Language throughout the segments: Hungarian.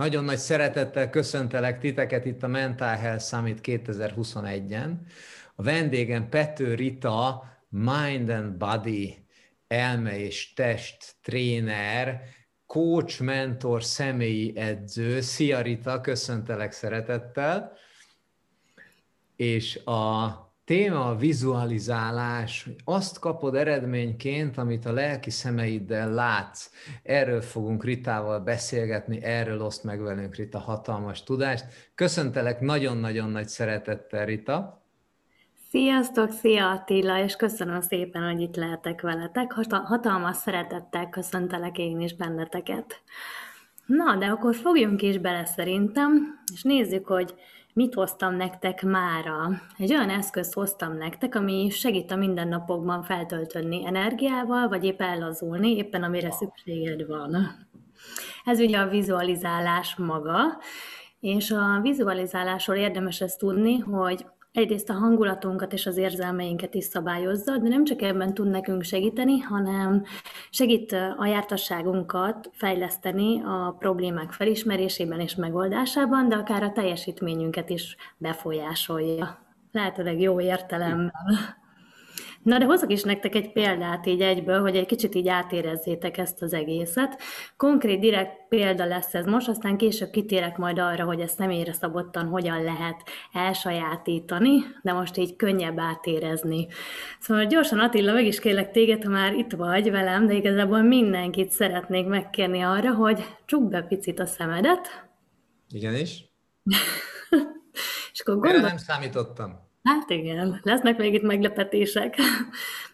Nagyon nagy szeretettel köszöntelek titeket itt a Mental Health Summit 2021-en. A vendégem Pető Rita, Mind and Body elme és test tréner, coach, mentor, személyi edző. Szia Rita, köszöntelek szeretettel. És a téma a vizualizálás, hogy azt kapod eredményként, amit a lelki szemeiddel látsz. Erről fogunk Ritával beszélgetni, erről oszt meg velünk Rita hatalmas tudást. Köszöntelek nagyon-nagyon nagy szeretettel, Rita. Sziasztok, szia Attila, és köszönöm szépen, hogy itt lehetek veletek. Hatalmas szeretettel köszöntelek én is benneteket. Na, de akkor fogjunk is bele szerintem, és nézzük, hogy mit hoztam nektek mára. Egy olyan eszközt hoztam nektek, ami segít a mindennapokban feltöltődni energiával, vagy épp ellazulni, éppen amire szükséged van. Ez ugye a vizualizálás maga, és a vizualizálásról érdemes ezt tudni, hogy egyrészt a hangulatunkat és az érzelmeinket is szabályozza, de nem csak ebben tud nekünk segíteni, hanem segít a jártasságunkat fejleszteni a problémák felismerésében és megoldásában, de akár a teljesítményünket is befolyásolja. Lehetőleg jó értelemben. Na de hozok is nektek egy példát így egyből, hogy egy kicsit így átérezzétek ezt az egészet. Konkrét, direkt példa lesz ez most, aztán később kitérek majd arra, hogy ezt személyre szabottan hogyan lehet elsajátítani, de most így könnyebb átérezni. Szóval gyorsan Attila, meg is kérlek téged, ha már itt vagy velem, de igazából mindenkit szeretnék megkérni arra, hogy csukd be picit a szemedet. Igenis. és akkor gondol... Erre nem számítottam. Hát igen, lesznek még itt meglepetések.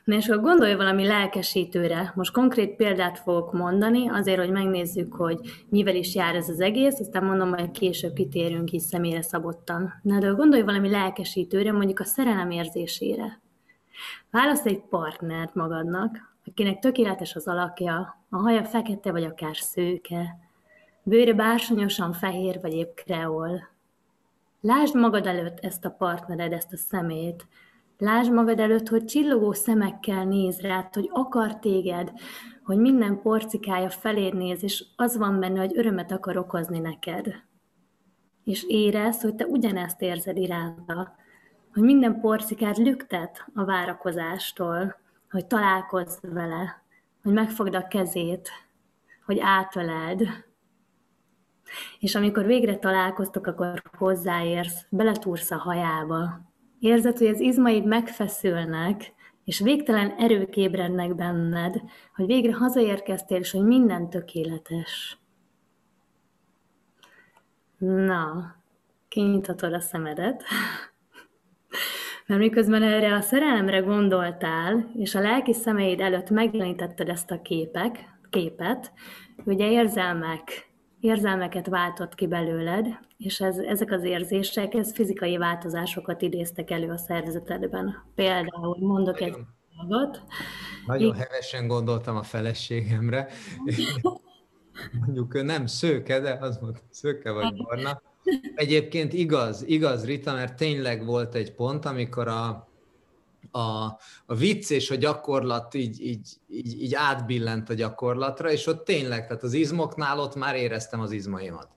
És akkor gondolj valami lelkesítőre. Most konkrét példát fogok mondani, azért, hogy megnézzük, hogy mivel is jár ez az egész, aztán mondom, hogy később kitérünk is személyre szabottan. Na de gondolj valami lelkesítőre, mondjuk a szerelem érzésére. Válasz egy partnert magadnak, akinek tökéletes az alakja, a haja fekete vagy akár szőke, bőre bársonyosan fehér vagy épp kreol, Lásd magad előtt ezt a partnered, ezt a szemét. Lásd magad előtt, hogy csillogó szemekkel néz rád, hogy akar téged, hogy minden porcikája feléd néz, és az van benne, hogy örömet akar okozni neked. És érez, hogy te ugyanezt érzed iránta, hogy minden porcikád lüktet a várakozástól, hogy találkozz vele, hogy megfogd a kezét, hogy átöled, és amikor végre találkoztok, akkor hozzáérsz, beletúrsz a hajába. Érzed, hogy az izmaid megfeszülnek, és végtelen erők ébrednek benned, hogy végre hazaérkeztél, és hogy minden tökéletes. Na, kinyithatod a szemedet, mert miközben erre a szerelemre gondoltál, és a lelki szemeid előtt megjelenítetted ezt a képek, képet, ugye érzelmek érzelmeket váltott ki belőled, és ez, ezek az érzések, ez fizikai változásokat idéztek elő a szervezetedben. Például mondok egy dolgot. Nagyon Így... hevesen gondoltam a feleségemre. Mondjuk nem szőke, de az volt szőke vagy barna. Egyébként igaz, igaz Rita, mert tényleg volt egy pont, amikor a, a, a vicc és a gyakorlat így, így, így, így átbillent a gyakorlatra, és ott tényleg, tehát az izmoknál ott már éreztem az izmaimat.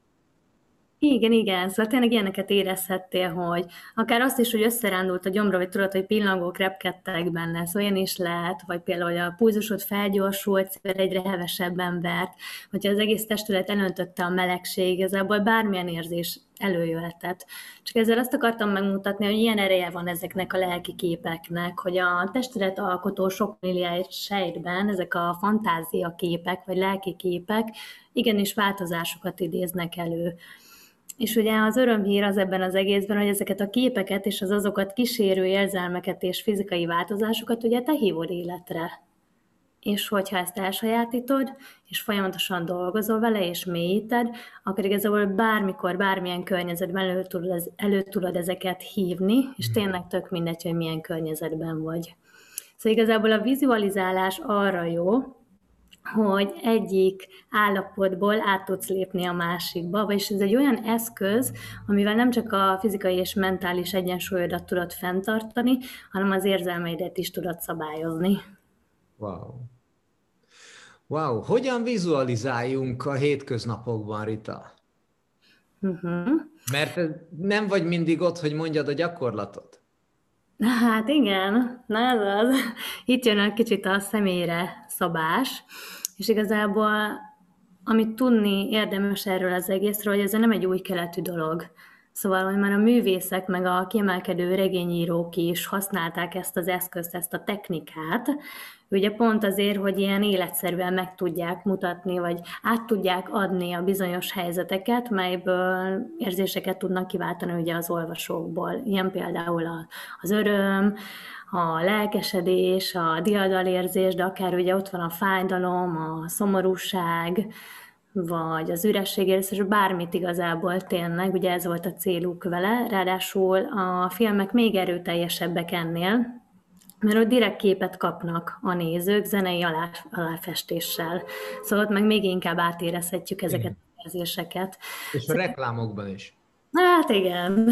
Igen, igen, szóval tényleg ilyeneket érezhettél, hogy akár azt is, hogy összerándult a gyomra, vagy tudod, hogy pillangók repkedtek benne, szóval ilyen is lehet, vagy például, hogy a pulzusod felgyorsult, egyre hevesebben vert, vagy az egész testület elöntötte a melegség, ebből bármilyen érzés előjöhetett. Csak ezzel azt akartam megmutatni, hogy ilyen ereje van ezeknek a lelki képeknek, hogy a testület alkotó sok milliárd sejtben ezek a fantázia képek, vagy lelki képek igenis változásokat idéznek elő. És ugye az örömhír az ebben az egészben, hogy ezeket a képeket és az azokat kísérő érzelmeket és fizikai változásokat ugye te hívod életre. És hogyha ezt elsajátítod, és folyamatosan dolgozol vele, és mélyíted, akkor igazából bármikor, bármilyen környezetben elő tudod, elő tudod ezeket hívni, és hmm. tényleg tök mindegy, hogy milyen környezetben vagy. Szóval igazából a vizualizálás arra jó, hogy egyik állapotból át tudsz lépni a másikba, vagyis ez egy olyan eszköz, amivel nem csak a fizikai és mentális egyensúlyodat tudod fenntartani, hanem az érzelmeidet is tudod szabályozni. Wow. Wow, hogyan vizualizáljunk a hétköznapokban, Rita? Uh-huh. Mert nem vagy mindig ott, hogy mondjad a gyakorlatot. Hát igen, na ez az. Itt jön egy kicsit a személyre szabás, és igazából amit tudni érdemes erről az egészről, hogy ez nem egy új keletű dolog. Szóval, hogy már a művészek, meg a kiemelkedő regényírók is használták ezt az eszközt, ezt a technikát, ugye pont azért, hogy ilyen életszerűen meg tudják mutatni, vagy át tudják adni a bizonyos helyzeteket, melyből érzéseket tudnak kiváltani ugye az olvasókból. Ilyen például az öröm, a lelkesedés, a diadalérzés, de akár ugye ott van a fájdalom, a szomorúság, vagy az és bármit igazából tényleg, ugye ez volt a céluk vele, ráadásul a filmek még erőteljesebbek ennél, mert ott direkt képet kapnak a nézők zenei alá, aláfestéssel. Szóval ott meg még inkább átérezhetjük ezeket a érzéseket. És a reklámokban is. Hát igen,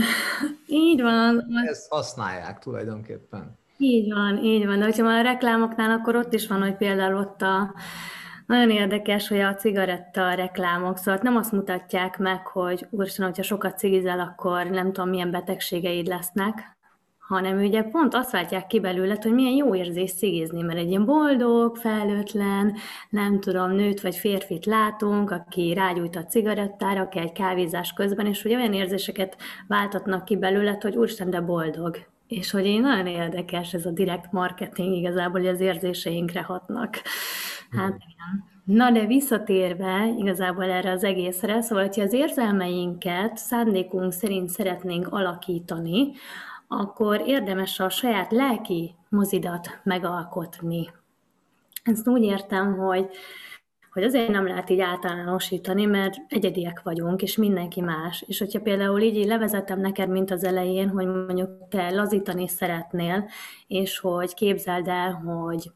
így van. Ezt használják tulajdonképpen. Így van, így van. De hogyha már a reklámoknál, akkor ott is van, hogy például ott a nagyon érdekes, hogy a cigaretta reklámok, szóval nem azt mutatják meg, hogy úristen, hogyha sokat cigizel, akkor nem tudom, milyen betegségeid lesznek, hanem ugye pont azt váltják ki belőle, hogy milyen jó érzés cigizni, mert egy ilyen boldog, felőtlen, nem tudom, nőt vagy férfit látunk, aki rágyújt a cigarettára, aki egy kávézás közben, és hogy olyan érzéseket váltatnak ki belőle, hogy úristen, de boldog. És hogy én nagyon érdekes ez a direkt marketing igazából, hogy az érzéseinkre hatnak. Hát igen. Na de visszatérve igazából erre az egészre, szóval, hogyha az érzelmeinket szándékunk szerint szeretnénk alakítani, akkor érdemes a saját lelki mozidat megalkotni. Ezt úgy értem, hogy, hogy azért nem lehet így általánosítani, mert egyediek vagyunk, és mindenki más. És hogyha például így, így levezetem neked, mint az elején, hogy mondjuk te lazítani szeretnél, és hogy képzeld el, hogy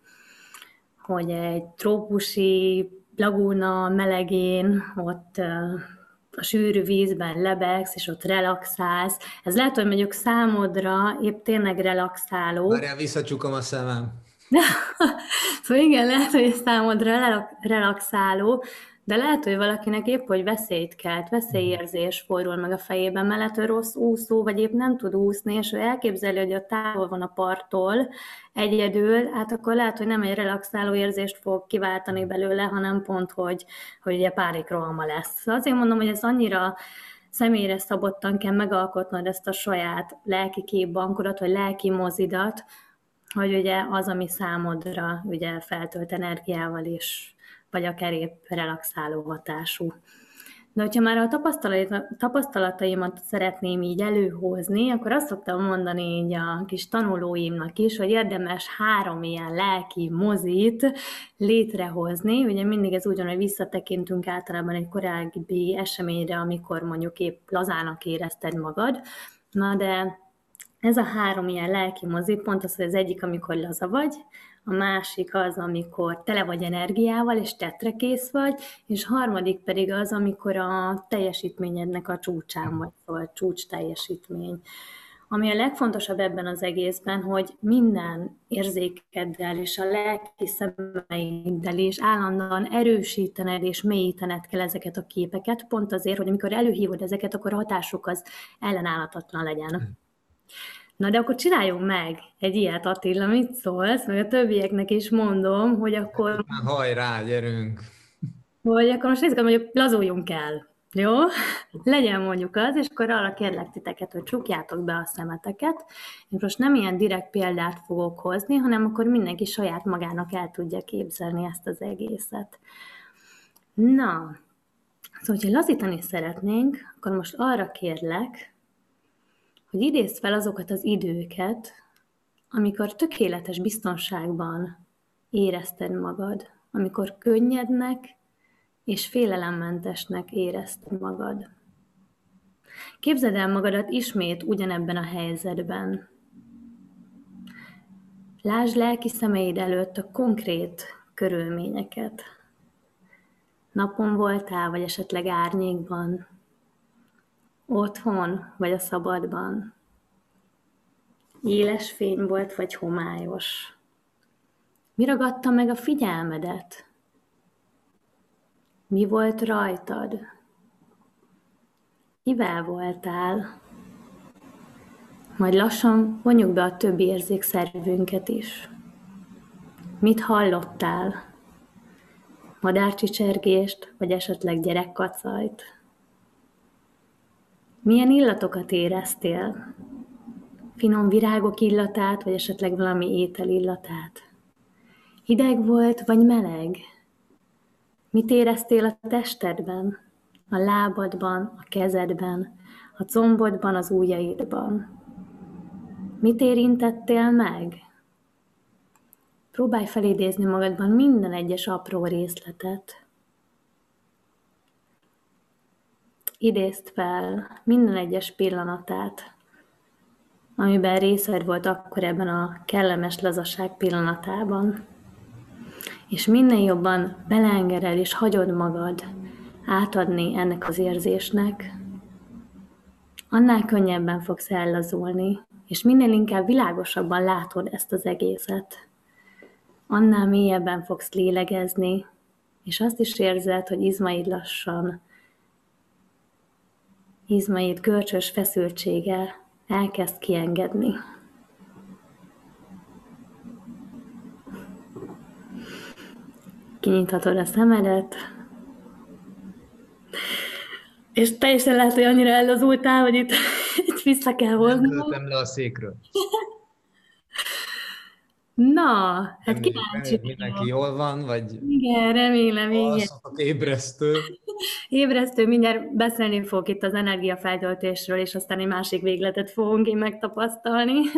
hogy egy trópusi lagúna melegén ott a sűrű vízben lebegsz, és ott relaxálsz. Ez lehet, hogy mondjuk számodra épp tényleg relaxáló. Várjál, visszacsukom a szemem. szóval igen, lehet, hogy számodra relaxáló, de lehet, hogy valakinek épp, hogy veszélyt kelt, veszélyérzés forul meg a fejében, mellett ő rossz úszó, vagy épp nem tud úszni, és ő elképzeli, hogy a távol van a parttól, egyedül, hát akkor lehet, hogy nem egy relaxáló érzést fog kiváltani belőle, hanem pont, hogy, hogy ugye párik rohama lesz. Szóval azért mondom, hogy ez annyira személyre szabottan kell megalkotnod ezt a saját lelki képbankodat, vagy lelki mozidat, hogy ugye az, ami számodra ugye feltölt energiával is vagy akár épp relaxáló hatású. De hogyha már a tapasztalataimat szeretném így előhozni, akkor azt szoktam mondani így a kis tanulóimnak is, hogy érdemes három ilyen lelki mozit létrehozni. Ugye mindig ez ugyan, visszatekintünk általában egy korábbi eseményre, amikor mondjuk épp lazának érezted magad, na de ez a három ilyen lelki mozi, pont az, hogy az egyik, amikor laza vagy, a másik az, amikor tele vagy energiával, és tetrekész vagy, és harmadik pedig az, amikor a teljesítményednek a csúcsán vagy, szóval csúcs teljesítmény. Ami a legfontosabb ebben az egészben, hogy minden érzékeddel és a lelki szemeiddel is állandóan erősítened és mélyítened kell ezeket a képeket, pont azért, hogy amikor előhívod ezeket, akkor a hatásuk az ellenállatlan legyen. Na de akkor csináljunk meg egy ilyet, Attila, mit szólsz? Meg a többieknek is mondom, hogy akkor... Hajrá, gyerünk! Hogy akkor most nézzük, hogy lazuljunk el. Jó? Legyen mondjuk az, és akkor arra kérlek titeket, hogy csukjátok be a szemeteket. Én most nem ilyen direkt példát fogok hozni, hanem akkor mindenki saját magának el tudja képzelni ezt az egészet. Na, szóval, hogyha lazítani szeretnénk, akkor most arra kérlek, hogy idézd fel azokat az időket, amikor tökéletes biztonságban érezted magad, amikor könnyednek és félelemmentesnek érezted magad. Képzeld el magadat ismét ugyanebben a helyzetben. Lásd lelki szemeid előtt a konkrét körülményeket. Napon voltál, vagy esetleg árnyékban, Otthon vagy a szabadban? Éles fény volt, vagy homályos? Mi ragadta meg a figyelmedet? Mi volt rajtad? Kivel voltál? Majd lassan vonjuk be a többi érzékszervünket is. Mit hallottál? Madárcsicsergést, vagy esetleg gyerekkacajt? Milyen illatokat éreztél? Finom virágok illatát, vagy esetleg valami étel illatát? Hideg volt, vagy meleg? Mit éreztél a testedben? A lábadban, a kezedben, a combodban, az ujjaidban? Mit érintettél meg? Próbálj felidézni magadban minden egyes apró részletet. Idézd fel minden egyes pillanatát, amiben részed volt akkor ebben a kellemes lazaság pillanatában. És minél jobban belengeded és hagyod magad átadni ennek az érzésnek, annál könnyebben fogsz ellazulni, és minél inkább világosabban látod ezt az egészet, annál mélyebben fogsz lélegezni, és azt is érzed, hogy izmaid lassan, izmaid görcsös feszültsége elkezd kiengedni. Kinyithatod a szemedet, és teljesen lehet, hogy annyira ellazultál, hogy itt, itt vissza kell hozni. Nem le a székről. Na, hát kíváncsi Mindenki jól van, vagy... Igen, remélem, igen. ébresztő. Ébresztő, mindjárt beszélni fogok itt az energiafeltöltésről, és aztán egy másik végletet fogunk én megtapasztalni.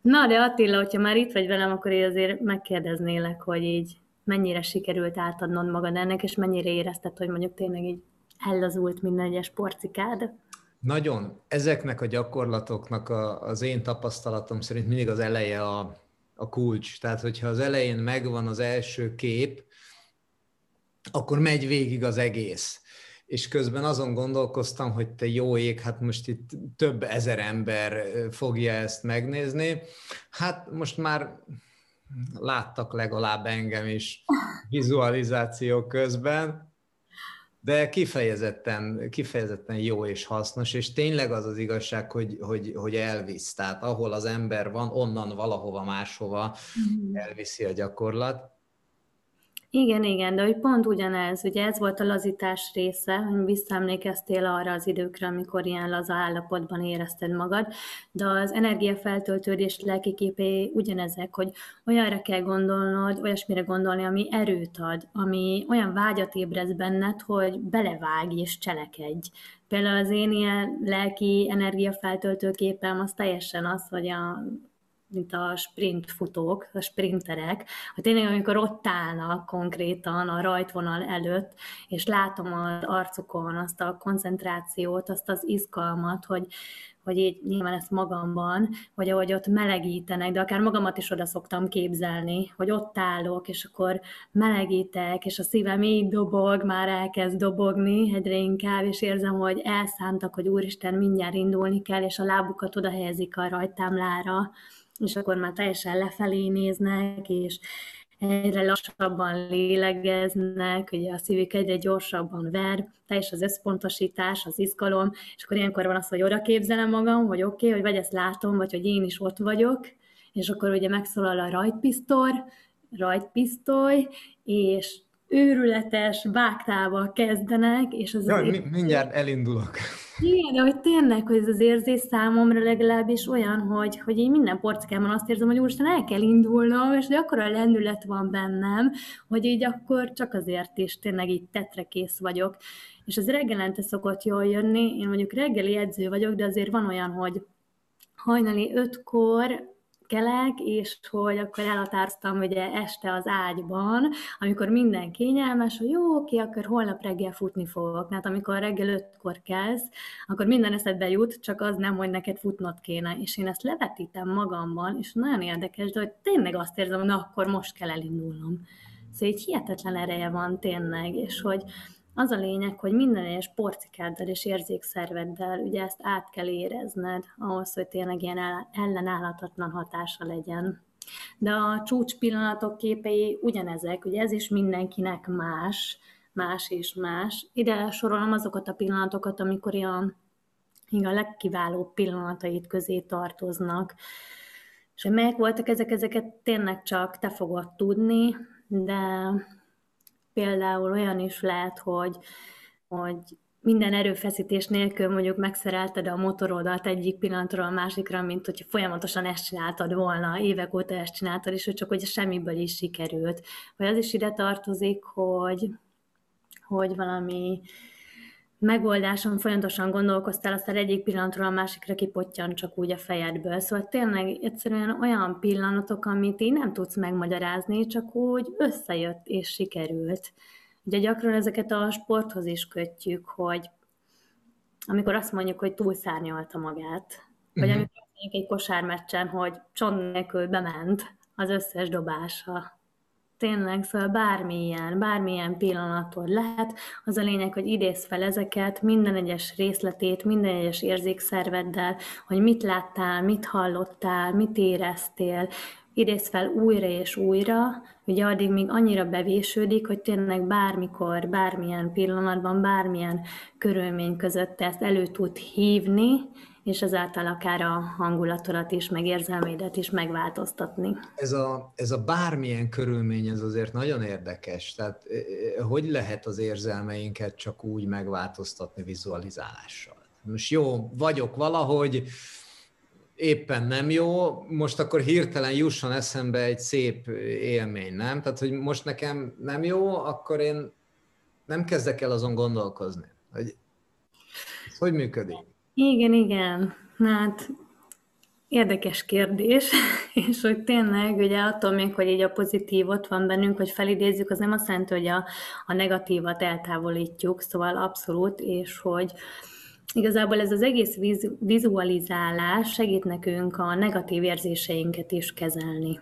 Na, de Attila, hogyha már itt vagy velem, akkor én azért megkérdeznélek, hogy így mennyire sikerült átadnod magad ennek, és mennyire érezted, hogy mondjuk tényleg így ellazult minden egyes porcikád? Nagyon. Ezeknek a gyakorlatoknak a, az én tapasztalatom szerint mindig az eleje a, a kulcs. Tehát, hogyha az elején megvan az első kép, akkor megy végig az egész. És közben azon gondolkoztam, hogy te jó ég, hát most itt több ezer ember fogja ezt megnézni. Hát most már láttak legalább engem is vizualizáció közben, de kifejezetten, kifejezetten jó és hasznos, és tényleg az az igazság, hogy, hogy, hogy elvisz. Tehát ahol az ember van, onnan valahova máshova mm. elviszi a gyakorlat. Igen, igen, de hogy pont ugyanez, ugye ez volt a lazítás része, hogy visszaemlékeztél arra az időkre, amikor ilyen laza állapotban érezted magad, de az energiafeltöltődés lelkiképé ugyanezek, hogy olyanra kell gondolnod, olyasmire gondolni, ami erőt ad, ami olyan vágyat ébrez benned, hogy belevág és cselekedj. Például az én ilyen lelki energiafeltöltő képem az teljesen az, hogy a mint a sprint futók, a sprinterek, hogy tényleg amikor ott állnak konkrétan a rajtvonal előtt, és látom az arcukon azt a koncentrációt, azt az izgalmat, hogy, hogy így nyilván ezt magamban, hogy ahogy ott melegítenek, de akár magamat is oda szoktam képzelni, hogy ott állok, és akkor melegítek, és a szívem így dobog, már elkezd dobogni egyre inkább, és érzem, hogy elszántak, hogy úristen, mindjárt indulni kell, és a lábukat oda helyezik a rajtámlára, és akkor már teljesen lefelé néznek, és egyre lassabban lélegeznek, ugye a szívük egyre gyorsabban ver, teljes az összpontosítás, az izgalom, és akkor ilyenkor van az, hogy oda képzelem magam, hogy oké, okay, hogy vagy ezt látom, vagy hogy én is ott vagyok, és akkor ugye megszólal a rajtpisztor, rajtpisztoly, és őrületes vágtával kezdenek, és az... Ja, mi, mindjárt elindulok. Igen, de hogy tényleg, hogy ez az érzés számomra legalábbis olyan, hogy, hogy én minden porcikában azt érzem, hogy úristen el kell indulnom, és hogy akkor a lendület van bennem, hogy így akkor csak azért is tényleg így tetre kész vagyok. És az reggelente szokott jól jönni, én mondjuk reggeli edző vagyok, de azért van olyan, hogy hajnali ötkor kelek, és hogy akkor elhatároztam ugye este az ágyban, amikor minden kényelmes, hogy jó, oké, akkor holnap reggel futni fogok. mert amikor reggel ötkor kezd, akkor minden eszedbe jut, csak az nem, hogy neked futnod kéne. És én ezt levetítem magamban, és nagyon érdekes, de hogy tényleg azt érzem, hogy na, akkor most kell elindulnom. Szóval így hihetetlen ereje van tényleg, és hogy az a lényeg, hogy minden egyes porcikáddal és érzékszerveddel ugye ezt át kell érezned, ahhoz, hogy tényleg ilyen ellenállhatatlan hatása legyen. De a csúcs pillanatok képei ugyanezek, ugye ez is mindenkinek más, más és más. Ide sorolom azokat a pillanatokat, amikor ilyen a legkiválóbb pillanatait közé tartoznak. És melyek voltak ezek, ezeket tényleg csak te fogod tudni, de például olyan is lehet, hogy, hogy minden erőfeszítés nélkül mondjuk megszerelted a motorodat egyik pillanatról a másikra, mint hogyha folyamatosan ezt csináltad volna, évek óta ezt csináltad, és hogy csak hogy semmiből is sikerült. Vagy az is ide tartozik, hogy, hogy valami megoldáson folyamatosan gondolkoztál, aztán egyik pillanatról a másikra kipottyan csak úgy a fejedből. Szóval tényleg egyszerűen olyan pillanatok, amit így nem tudsz megmagyarázni, csak úgy összejött és sikerült. Ugye gyakran ezeket a sporthoz is kötjük, hogy amikor azt mondjuk, hogy túlszárnyalta magát, vagy uh-huh. amikor azt mondjuk egy kosármeccsen, hogy csont nélkül bement az összes dobása, Tényleg, szóval bármilyen, bármilyen pillanatot lehet. Az a lényeg, hogy idéz fel ezeket, minden egyes részletét, minden egyes érzékszerveddel, hogy mit láttál, mit hallottál, mit éreztél, idéz fel újra és újra, ugye addig még annyira bevésődik, hogy tényleg bármikor, bármilyen pillanatban, bármilyen körülmény között ezt elő tud hívni, és ezáltal akár a hangulatodat is, meg érzelmédet is megváltoztatni. Ez a, ez a bármilyen körülmény, ez azért nagyon érdekes. Tehát hogy lehet az érzelmeinket csak úgy megváltoztatni vizualizálással? Most jó, vagyok valahogy, éppen nem jó, most akkor hirtelen jusson eszembe egy szép élmény, nem? Tehát, hogy most nekem nem jó, akkor én nem kezdek el azon gondolkozni. Hogy ez hogy működik? Igen, igen. Hát érdekes kérdés, és hogy tényleg, ugye attól még, hogy így a pozitív ott van bennünk, hogy felidézzük, az nem azt jelenti, hogy a, a negatívat eltávolítjuk, szóval abszolút, és hogy igazából ez az egész vizualizálás segít nekünk a negatív érzéseinket is kezelni.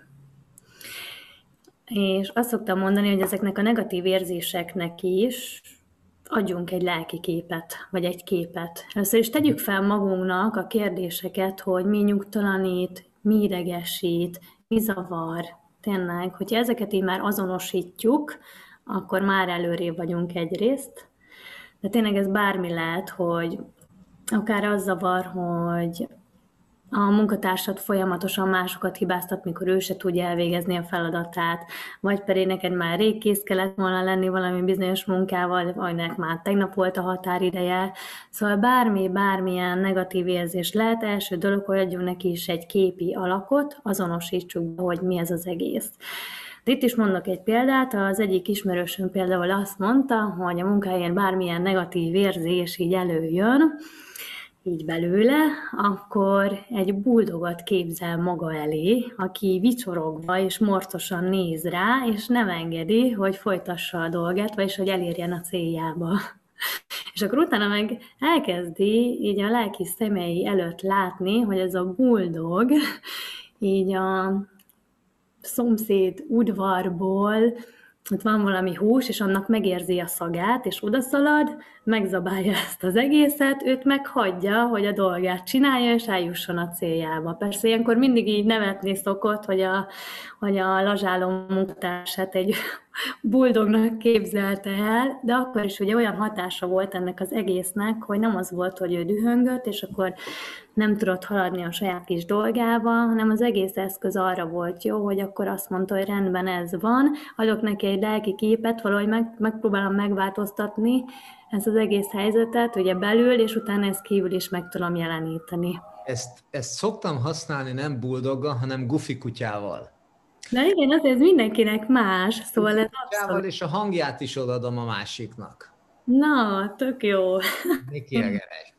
És azt szoktam mondani, hogy ezeknek a negatív érzéseknek is adjunk egy lelki képet, vagy egy képet. Először is tegyük fel magunknak a kérdéseket, hogy mi nyugtalanít, mi idegesít, mi zavar. Tényleg, hogyha ezeket így már azonosítjuk, akkor már előrébb vagyunk egyrészt. De tényleg ez bármi lehet, hogy akár az zavar, hogy a munkatársad folyamatosan másokat hibáztat, mikor ő se tudja elvégezni a feladatát, vagy pedig neked már rég kész kellett volna lenni valami bizonyos munkával, vagy nek már tegnap volt a határideje. Szóval bármi, bármilyen negatív érzés lehet, első dolog, hogy adjunk neki is egy képi alakot, azonosítsuk hogy mi ez az egész. De itt is mondok egy példát, az egyik ismerősöm például azt mondta, hogy a munkáján bármilyen negatív érzés így előjön, így belőle, akkor egy buldogot képzel maga elé, aki vicsorogva és morcosan néz rá, és nem engedi, hogy folytassa a dolgát, vagyis hogy elérjen a céljába. És akkor utána meg elkezdi így a lelki szemei előtt látni, hogy ez a buldog így a szomszéd udvarból ott van valami hús, és annak megérzi a szagát, és odaszalad, megzabálja ezt az egészet, őt meghagyja, hogy a dolgát csinálja, és eljusson a céljába. Persze ilyenkor mindig így nevetni szokott, hogy a, hogy a lazsáló munkatársát egy buldognak képzelte el, de akkor is ugye olyan hatása volt ennek az egésznek, hogy nem az volt, hogy ő dühöngött, és akkor nem tudott haladni a saját kis dolgába, hanem az egész eszköz arra volt jó, hogy akkor azt mondta, hogy rendben ez van, adok neki egy lelki képet, valahogy meg, megpróbálom megváltoztatni ezt az egész helyzetet, ugye belül, és utána ezt kívül is meg tudom jeleníteni. Ezt, ezt szoktam használni nem buldoggal, hanem gufi kutyával. Na igen, azért ez mindenkinek más, szóval ez abszolút... és a hangját is odaadom a másiknak. Na, tök jó. Miki Egeres.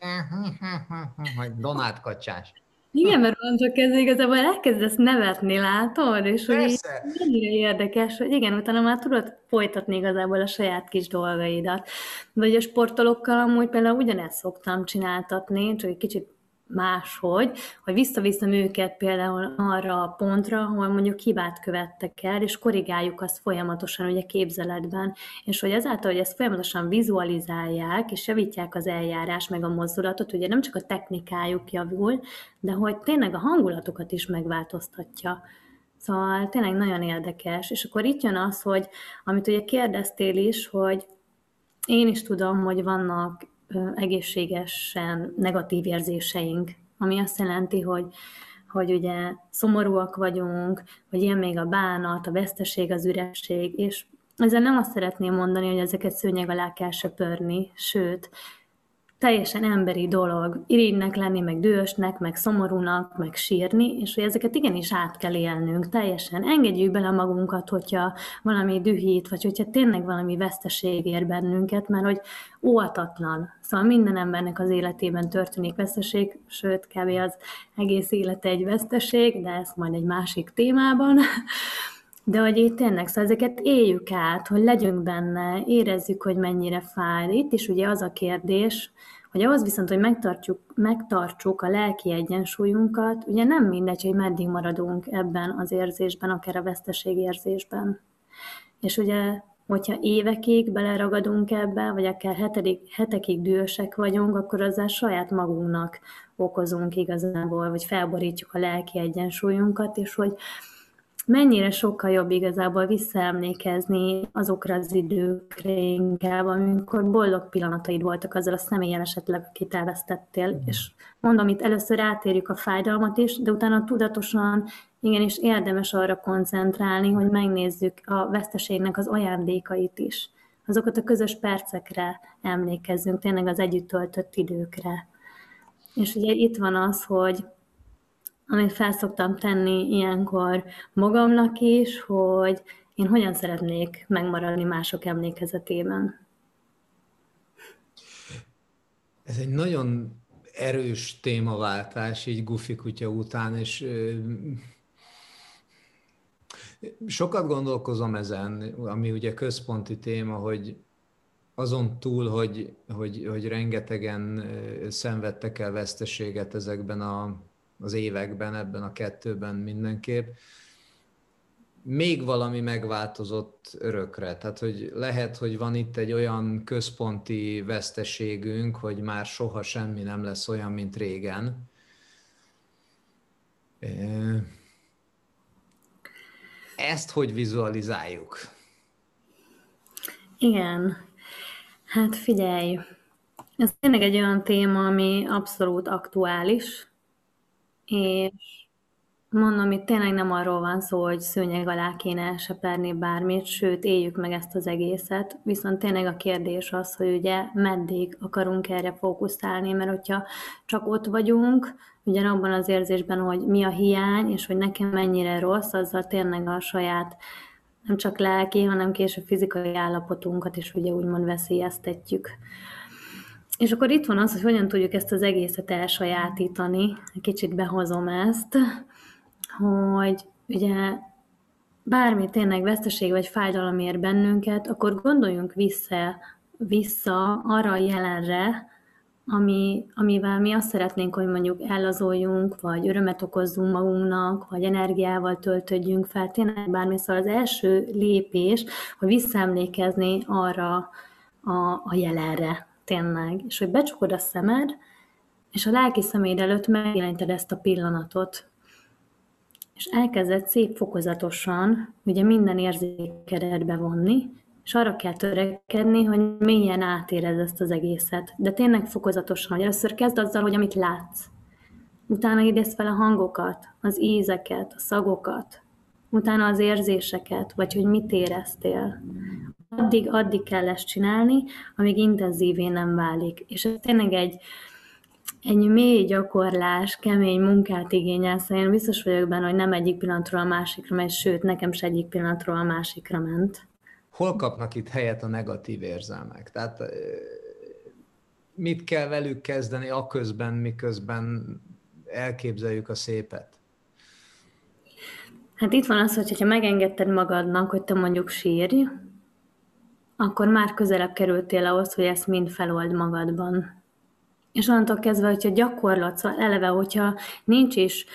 Donát kacsás. Igen, mert onnantól kezdve igazából elkezdesz nevetni, látod? És hogy mennyire érdekes, hogy igen, utána már tudod folytatni igazából a saját kis dolgaidat. Vagy a sportolókkal amúgy például ugyanezt szoktam csináltatni, csak egy kicsit máshogy, hogy visszaviszem őket például arra a pontra, ahol mondjuk hibát követtek el, és korrigáljuk azt folyamatosan ugye képzeletben, és hogy ezáltal, hogy ezt folyamatosan vizualizálják, és javítják az eljárás, meg a mozdulatot, ugye nem csak a technikájuk javul, de hogy tényleg a hangulatokat is megváltoztatja. Szóval tényleg nagyon érdekes. És akkor itt jön az, hogy amit ugye kérdeztél is, hogy én is tudom, hogy vannak egészségesen negatív érzéseink, ami azt jelenti, hogy, hogy ugye szomorúak vagyunk, vagy ilyen még a bánat, a veszteség, az üresség, és ezzel nem azt szeretném mondani, hogy ezeket szőnyeg alá kell söpörni, sőt, teljesen emberi dolog irigynek lenni, meg dühösnek, meg szomorúnak, meg sírni, és hogy ezeket igenis át kell élnünk, teljesen engedjük bele magunkat, hogyha valami dühít, vagy hogyha tényleg valami veszteség ér bennünket, mert hogy óvatatlan. Szóval minden embernek az életében történik veszteség, sőt, kb. az egész élete egy veszteség, de ezt majd egy másik témában. De hogy itt tényleg, szóval ezeket éljük át, hogy legyünk benne, érezzük, hogy mennyire fáj. Itt is ugye az a kérdés, hogy ahhoz viszont, hogy megtartsuk, megtartsuk a lelki egyensúlyunkat, ugye nem mindegy, hogy meddig maradunk ebben az érzésben, akár a veszteségérzésben. És ugye, hogyha évekig beleragadunk ebbe, vagy akár hetedik, hetekig dühösek vagyunk, akkor azzal saját magunknak okozunk igazából, vagy felborítjuk a lelki egyensúlyunkat, és hogy mennyire sokkal jobb igazából visszaemlékezni azokra az időkre inkább, amikor boldog pillanataid voltak azzal a személyen esetleg, akit elvesztettél. Mm. És mondom, itt először átérjük a fájdalmat is, de utána tudatosan igenis érdemes arra koncentrálni, hogy megnézzük a veszteségnek az ajándékait is. Azokat a közös percekre emlékezzünk, tényleg az együtt töltött időkre. És ugye itt van az, hogy amit felszoktam tenni ilyenkor magamnak is, hogy én hogyan szeretnék megmaradni mások emlékezetében. Ez egy nagyon erős témaváltás így Gufi kutya után, és sokat gondolkozom ezen, ami ugye központi téma, hogy azon túl, hogy, hogy, hogy rengetegen szenvedtek el veszteséget ezekben a az években, ebben a kettőben mindenképp, még valami megváltozott örökre. Tehát, hogy lehet, hogy van itt egy olyan központi veszteségünk, hogy már soha semmi nem lesz olyan, mint régen. Ezt hogy vizualizáljuk? Igen. Hát figyelj, ez tényleg egy olyan téma, ami abszolút aktuális, és mondom, itt tényleg nem arról van szó, hogy szőnyeg alá kéne seperni bármit, sőt, éljük meg ezt az egészet, viszont tényleg a kérdés az, hogy ugye meddig akarunk erre fókuszálni, mert hogyha csak ott vagyunk, ugyanabban az érzésben, hogy mi a hiány, és hogy nekem mennyire rossz, azzal tényleg a saját nem csak lelki, hanem később fizikai állapotunkat is ugye úgymond veszélyeztetjük. És akkor itt van az, hogy hogyan tudjuk ezt az egészet elsajátítani. Kicsit behozom ezt, hogy ugye bármi tényleg veszteség vagy fájdalom ér bennünket, akkor gondoljunk vissza, vissza arra a jelenre, ami, amivel mi azt szeretnénk, hogy mondjuk ellazoljunk, vagy örömet okozzunk magunknak, vagy energiával töltödjünk fel, tényleg bármi. Szóval az első lépés, hogy visszaemlékezni arra a, a jelenre, tényleg, és hogy becsukod a szemed, és a lelki szeméd előtt megjeleníted ezt a pillanatot, és elkezded szép fokozatosan ugye minden érzékedet bevonni, és arra kell törekedni, hogy mélyen átérez ezt az egészet. De tényleg fokozatosan, hogy először kezd azzal, hogy amit látsz. Utána idéz fel a hangokat, az ízeket, a szagokat, utána az érzéseket, vagy hogy mit éreztél addig, addig kell ezt csinálni, amíg intenzívé nem válik. És ez tényleg egy, egy mély gyakorlás, kemény munkát igényel, szóval én biztos vagyok benne, hogy nem egyik pillanatról a másikra megy, sőt, nekem se egyik pillanatról a másikra ment. Hol kapnak itt helyet a negatív érzelmek? Tehát mit kell velük kezdeni aközben, miközben elképzeljük a szépet? Hát itt van az, hogy ha megengedted magadnak, hogy te mondjuk sírj, akkor már közelebb kerültél ahhoz, hogy ezt mind felold magadban. És onnantól kezdve, hogyha gyakorlat, szóval eleve, hogyha nincs is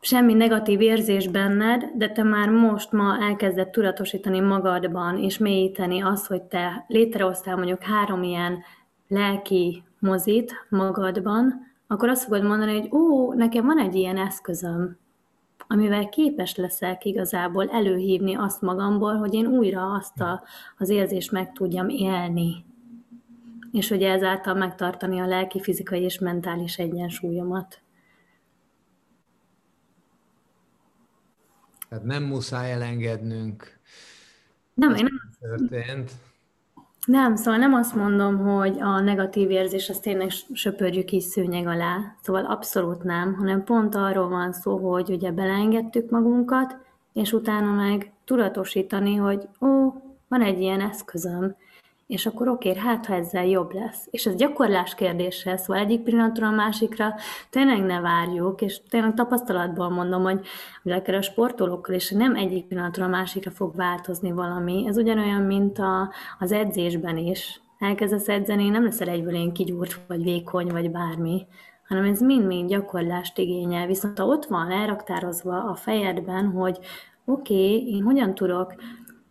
semmi negatív érzés benned, de te már most ma elkezded tudatosítani magadban, és mélyíteni azt, hogy te létrehoztál mondjuk három ilyen lelki mozit magadban, akkor azt fogod mondani, hogy ó, nekem van egy ilyen eszközöm, amivel képes leszek igazából előhívni azt magamból, hogy én újra azt a, az érzést meg tudjam élni. és ugye ezáltal megtartani a lelki, fizikai és mentális egyensúlyomat. Tehát nem muszáj elengednünk. Nem, én nem. Történt. Nem, szóval nem azt mondom, hogy a negatív érzés azt tényleg söpörjük is szőnyeg alá, szóval abszolút nem, hanem pont arról van szó, hogy ugye beleengedtük magunkat, és utána meg tudatosítani, hogy ó, van egy ilyen eszközöm, és akkor oké, hát ha ezzel jobb lesz. És ez gyakorlás kérdése, szóval egyik pillanatra a másikra tényleg ne várjuk, és tényleg tapasztalatból mondom, hogy, akár a sportolókkal is nem egyik pillanatra a másikra fog változni valami. Ez ugyanolyan, mint a, az edzésben is. Elkezdesz edzeni, nem leszel egyből én kigyúrt, vagy vékony, vagy bármi, hanem ez mind-mind gyakorlást igényel. Viszont ha ott van elraktározva a fejedben, hogy oké, okay, én hogyan tudok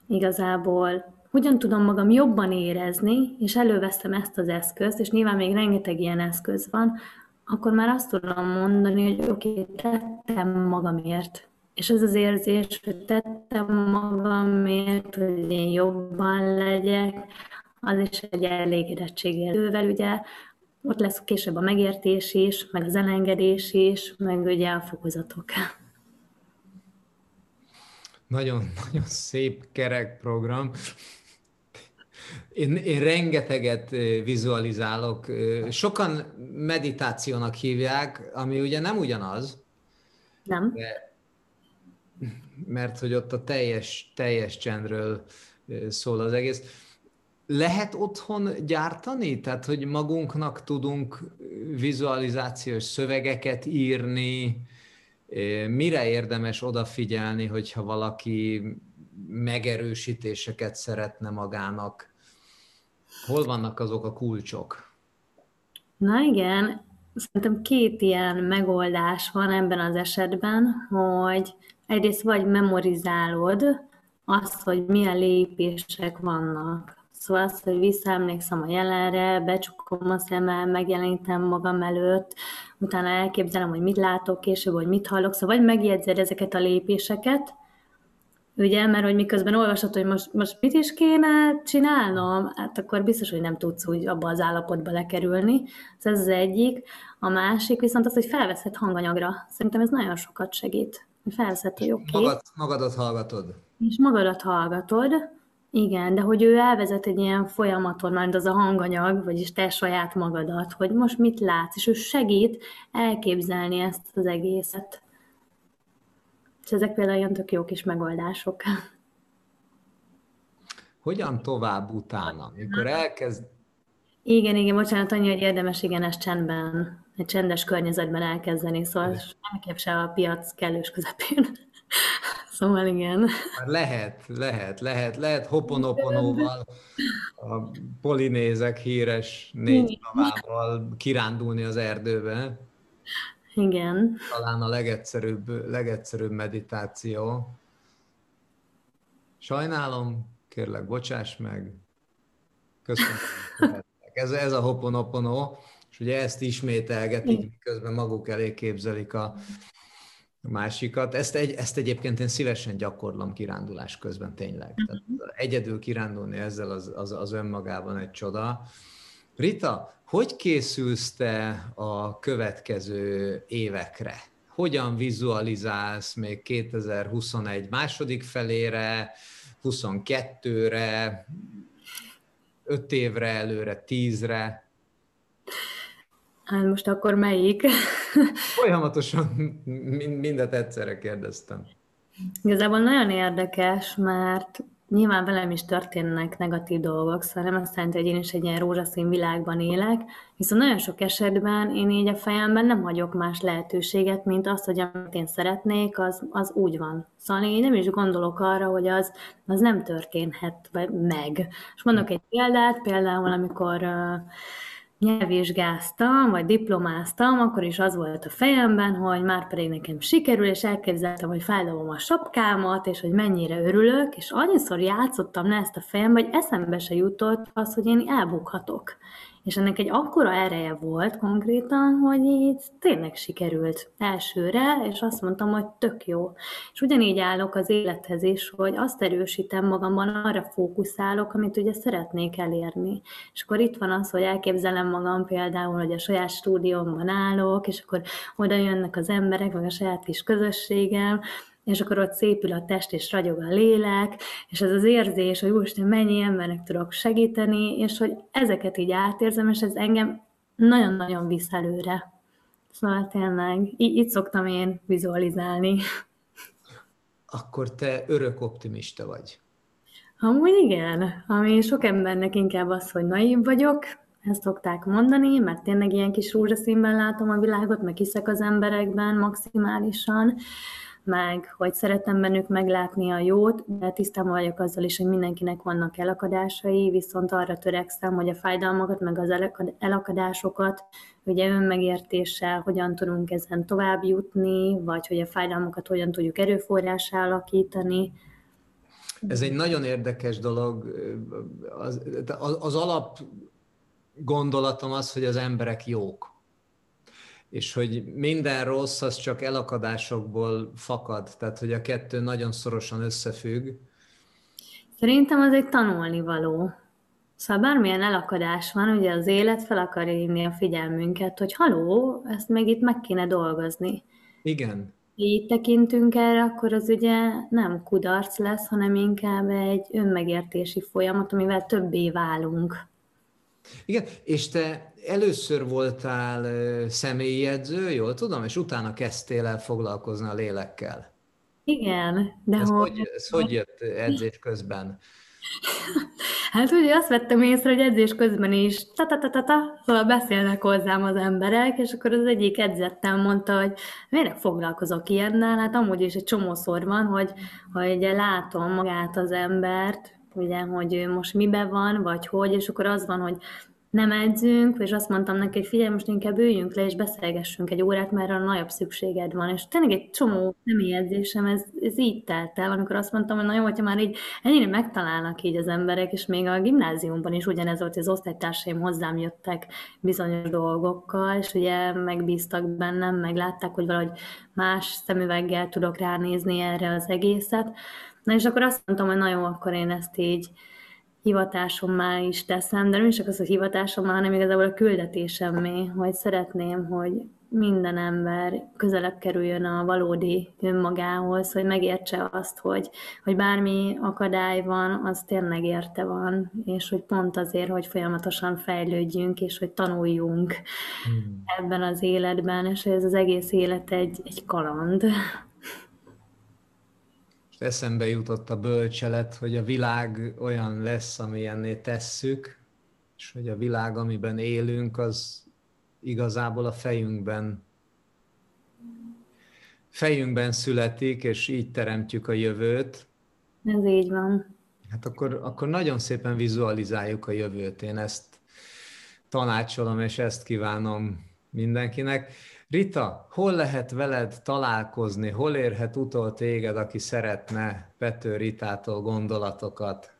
igazából hogyan tudom magam jobban érezni, és előveszem ezt az eszközt, és nyilván még rengeteg ilyen eszköz van, akkor már azt tudom mondani, hogy oké, okay, tettem magamért. És ez az érzés, hogy tettem magamért, hogy én jobban legyek, az is egy elégedettséggel. ugye ott lesz később a megértés is, meg az elengedés is, meg ugye a fokozatok. Nagyon, nagyon szép kerek program. Én, én rengeteget vizualizálok. Sokan meditációnak hívják, ami ugye nem ugyanaz. Nem. De, mert hogy ott a teljes, teljes csendről szól az egész. Lehet otthon gyártani? Tehát, hogy magunknak tudunk vizualizációs szövegeket írni, mire érdemes odafigyelni, hogyha valaki megerősítéseket szeretne magának Hol vannak azok a kulcsok? Na igen, szerintem két ilyen megoldás van ebben az esetben, hogy egyrészt vagy memorizálod azt, hogy milyen lépések vannak. Szóval azt, hogy visszaemlékszem a jelenre, becsukom a szemem, megjelenítem magam előtt, utána elképzelem, hogy mit látok később, hogy mit hallok, szóval vagy megjegyzed ezeket a lépéseket, Ugye, mert hogy miközben olvasod, hogy most, most mit is kéne csinálnom, hát akkor biztos, hogy nem tudsz úgy abba az állapotba lekerülni. Ez az egyik. A másik viszont az, hogy felveszed hanganyagra. Szerintem ez nagyon sokat segít. Felveszed, hogy oké. Okay. Magad, magadat hallgatod. És magadat hallgatod, igen, de hogy ő elvezet egy ilyen folyamaton, mert az a hanganyag, vagyis te saját magadat, hogy most mit látsz, és ő segít elképzelni ezt az egészet. És ezek például ilyen tök jó kis megoldások. Hogyan tovább utána, mikor elkezd... Igen, igen, bocsánat, annyi, hogy érdemes igen ezt csendben, egy csendes környezetben elkezdeni, szóval semmiképp se a piac kellős közepén. Szóval igen. Már lehet, lehet, lehet, lehet hoponoponóval, a polinézek híres négy szavával kirándulni az erdőbe. Igen. Talán a legegyszerűbb, legegyszerűbb meditáció. Sajnálom, kérlek, bocsáss meg. Köszönöm. Ez, ez a hoponopono, és ugye ezt ismételgetik, miközben maguk elé képzelik a másikat. Ezt, egy, ezt egyébként én szívesen gyakorlom kirándulás közben tényleg. Tehát egyedül kirándulni ezzel az, az, az önmagában egy csoda. Rita, hogy készülsz te a következő évekre? Hogyan vizualizálsz még 2021 második felére, 22-re, 5 évre előre, 10-re? Hát most akkor melyik? Folyamatosan mindet egyszerre kérdeztem. Igazából nagyon érdekes, mert Nyilván velem is történnek negatív dolgok, szóval nem azt jelenti, hogy én is egy ilyen rózsaszín világban élek, viszont nagyon sok esetben én így a fejemben nem hagyok más lehetőséget, mint azt, hogy amit én szeretnék, az, az úgy van. Szóval én nem is gondolok arra, hogy az, az nem történhet meg. És mondok egy példát, például amikor uh, nyelvvizsgáztam, vagy diplomáztam, akkor is az volt a fejemben, hogy már pedig nekem sikerül, és elképzeltem, hogy feldobom a sapkámat, és hogy mennyire örülök, és annyiszor játszottam le ezt a fejembe, hogy eszembe se jutott az, hogy én elbukhatok. És ennek egy akkora ereje volt konkrétan, hogy így tényleg sikerült elsőre, és azt mondtam, hogy tök jó. És ugyanígy állok az élethez is, hogy azt erősítem magamban, arra fókuszálok, amit ugye szeretnék elérni. És akkor itt van az, hogy elképzelem magam például, hogy a saját stúdiómban állok, és akkor oda jönnek az emberek, vagy a saját kis közösségem, és akkor ott szépül a test, és ragyog a lélek, és ez az érzés, hogy úristen, mennyi embernek tudok segíteni, és hogy ezeket így átérzem, és ez engem nagyon-nagyon visz előre. Szóval tényleg, így, így szoktam én vizualizálni. Akkor te örök optimista vagy. Amúgy igen, ami sok embernek inkább az, hogy naív vagyok, ezt szokták mondani, mert tényleg ilyen kis rózsaszínben látom a világot, meg hiszek az emberekben maximálisan, meg hogy szeretem bennük meglátni a jót, de tisztában vagyok azzal is, hogy mindenkinek vannak elakadásai, viszont arra törekszem, hogy a fájdalmakat, meg az elakadásokat ugye önmegértéssel hogyan tudunk ezen tovább jutni, vagy hogy a fájdalmakat hogyan tudjuk erőforrásá alakítani. Ez egy nagyon érdekes dolog. Az, az alap gondolatom az, hogy az emberek jók és hogy minden rossz az csak elakadásokból fakad, tehát hogy a kettő nagyon szorosan összefügg. Szerintem az egy tanulni való. Szóval bármilyen elakadás van, ugye az élet fel akar írni a figyelmünket, hogy haló, ezt meg itt meg kéne dolgozni. Igen. Így tekintünk erre, akkor az ugye nem kudarc lesz, hanem inkább egy önmegértési folyamat, amivel többé válunk. Igen, és te először voltál személyi edző, jól tudom, és utána kezdtél el foglalkozni a lélekkel. Igen, de ez hogy... hogy ez hogy jött edzés közben? Hát ugye azt vettem észre, hogy edzés közben is ta-ta-ta-ta-ta, szóval beszélnek hozzám az emberek, és akkor az egyik edzettem mondta, hogy miért foglalkozok ilyennel, hát amúgy is egy csomószor van, hogy, hogy látom magát az embert, ugye, hogy ő most mibe van, vagy hogy, és akkor az van, hogy nem edzünk, és azt mondtam neki, hogy figyelj, most inkább üljünk le, és beszélgessünk egy órát, mert arra nagyobb szükséged van. És tényleg egy csomó személyi edzésem, ez, ez így telt el, amikor azt mondtam, hogy na jó, hogyha már így ennyire megtalálnak így az emberek, és még a gimnáziumban is ugyanez volt, hogy az osztálytársaim hozzám jöttek bizonyos dolgokkal, és ugye megbíztak bennem, meglátták, hogy valahogy más szemüveggel tudok ránézni erre az egészet. Na és akkor azt mondtam, hogy na jó, akkor én ezt így hivatásommá is teszem, de nem is csak az, hogy hivatásommá, hanem igazából a küldetésemmé, hogy szeretném, hogy minden ember közelebb kerüljön a valódi önmagához, hogy megértse azt, hogy, hogy bármi akadály van, az tényleg érte van, és hogy pont azért, hogy folyamatosan fejlődjünk, és hogy tanuljunk hmm. ebben az életben, és ez az egész élet egy, egy kaland. És eszembe jutott a bölcselet, hogy a világ olyan lesz, amilyenné tesszük, és hogy a világ, amiben élünk, az igazából a fejünkben fejünkben születik, és így teremtjük a jövőt. Ez így van. Hát akkor, akkor nagyon szépen vizualizáljuk a jövőt. Én ezt tanácsolom, és ezt kívánom mindenkinek. Rita, hol lehet veled találkozni, hol érhet utol téged, aki szeretne Pető Ritától gondolatokat?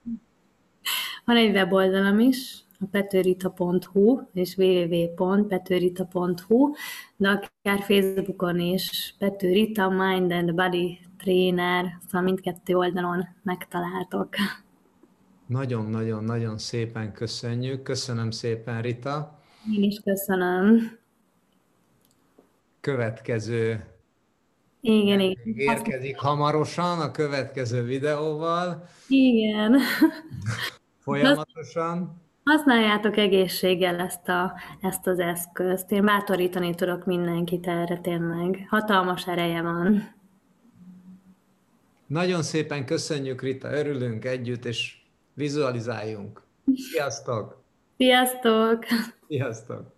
Van egy weboldalam is, a petőrita.hu és www.petőrita.hu, de akár Facebookon is Petőrita Mind and Body Trainer, szóval mindkettő oldalon megtaláltok. Nagyon-nagyon-nagyon szépen köszönjük. Köszönöm szépen, Rita. Én is köszönöm következő igen, igen. Érkezik hamarosan a következő videóval. Igen. Folyamatosan. Használjátok egészséggel ezt, a, ezt az eszközt. Én bátorítani tudok mindenkit erre tényleg. Hatalmas ereje van. Nagyon szépen köszönjük, Rita, örülünk együtt, és vizualizáljunk. Sziasztok! Sziasztok! Sziasztok!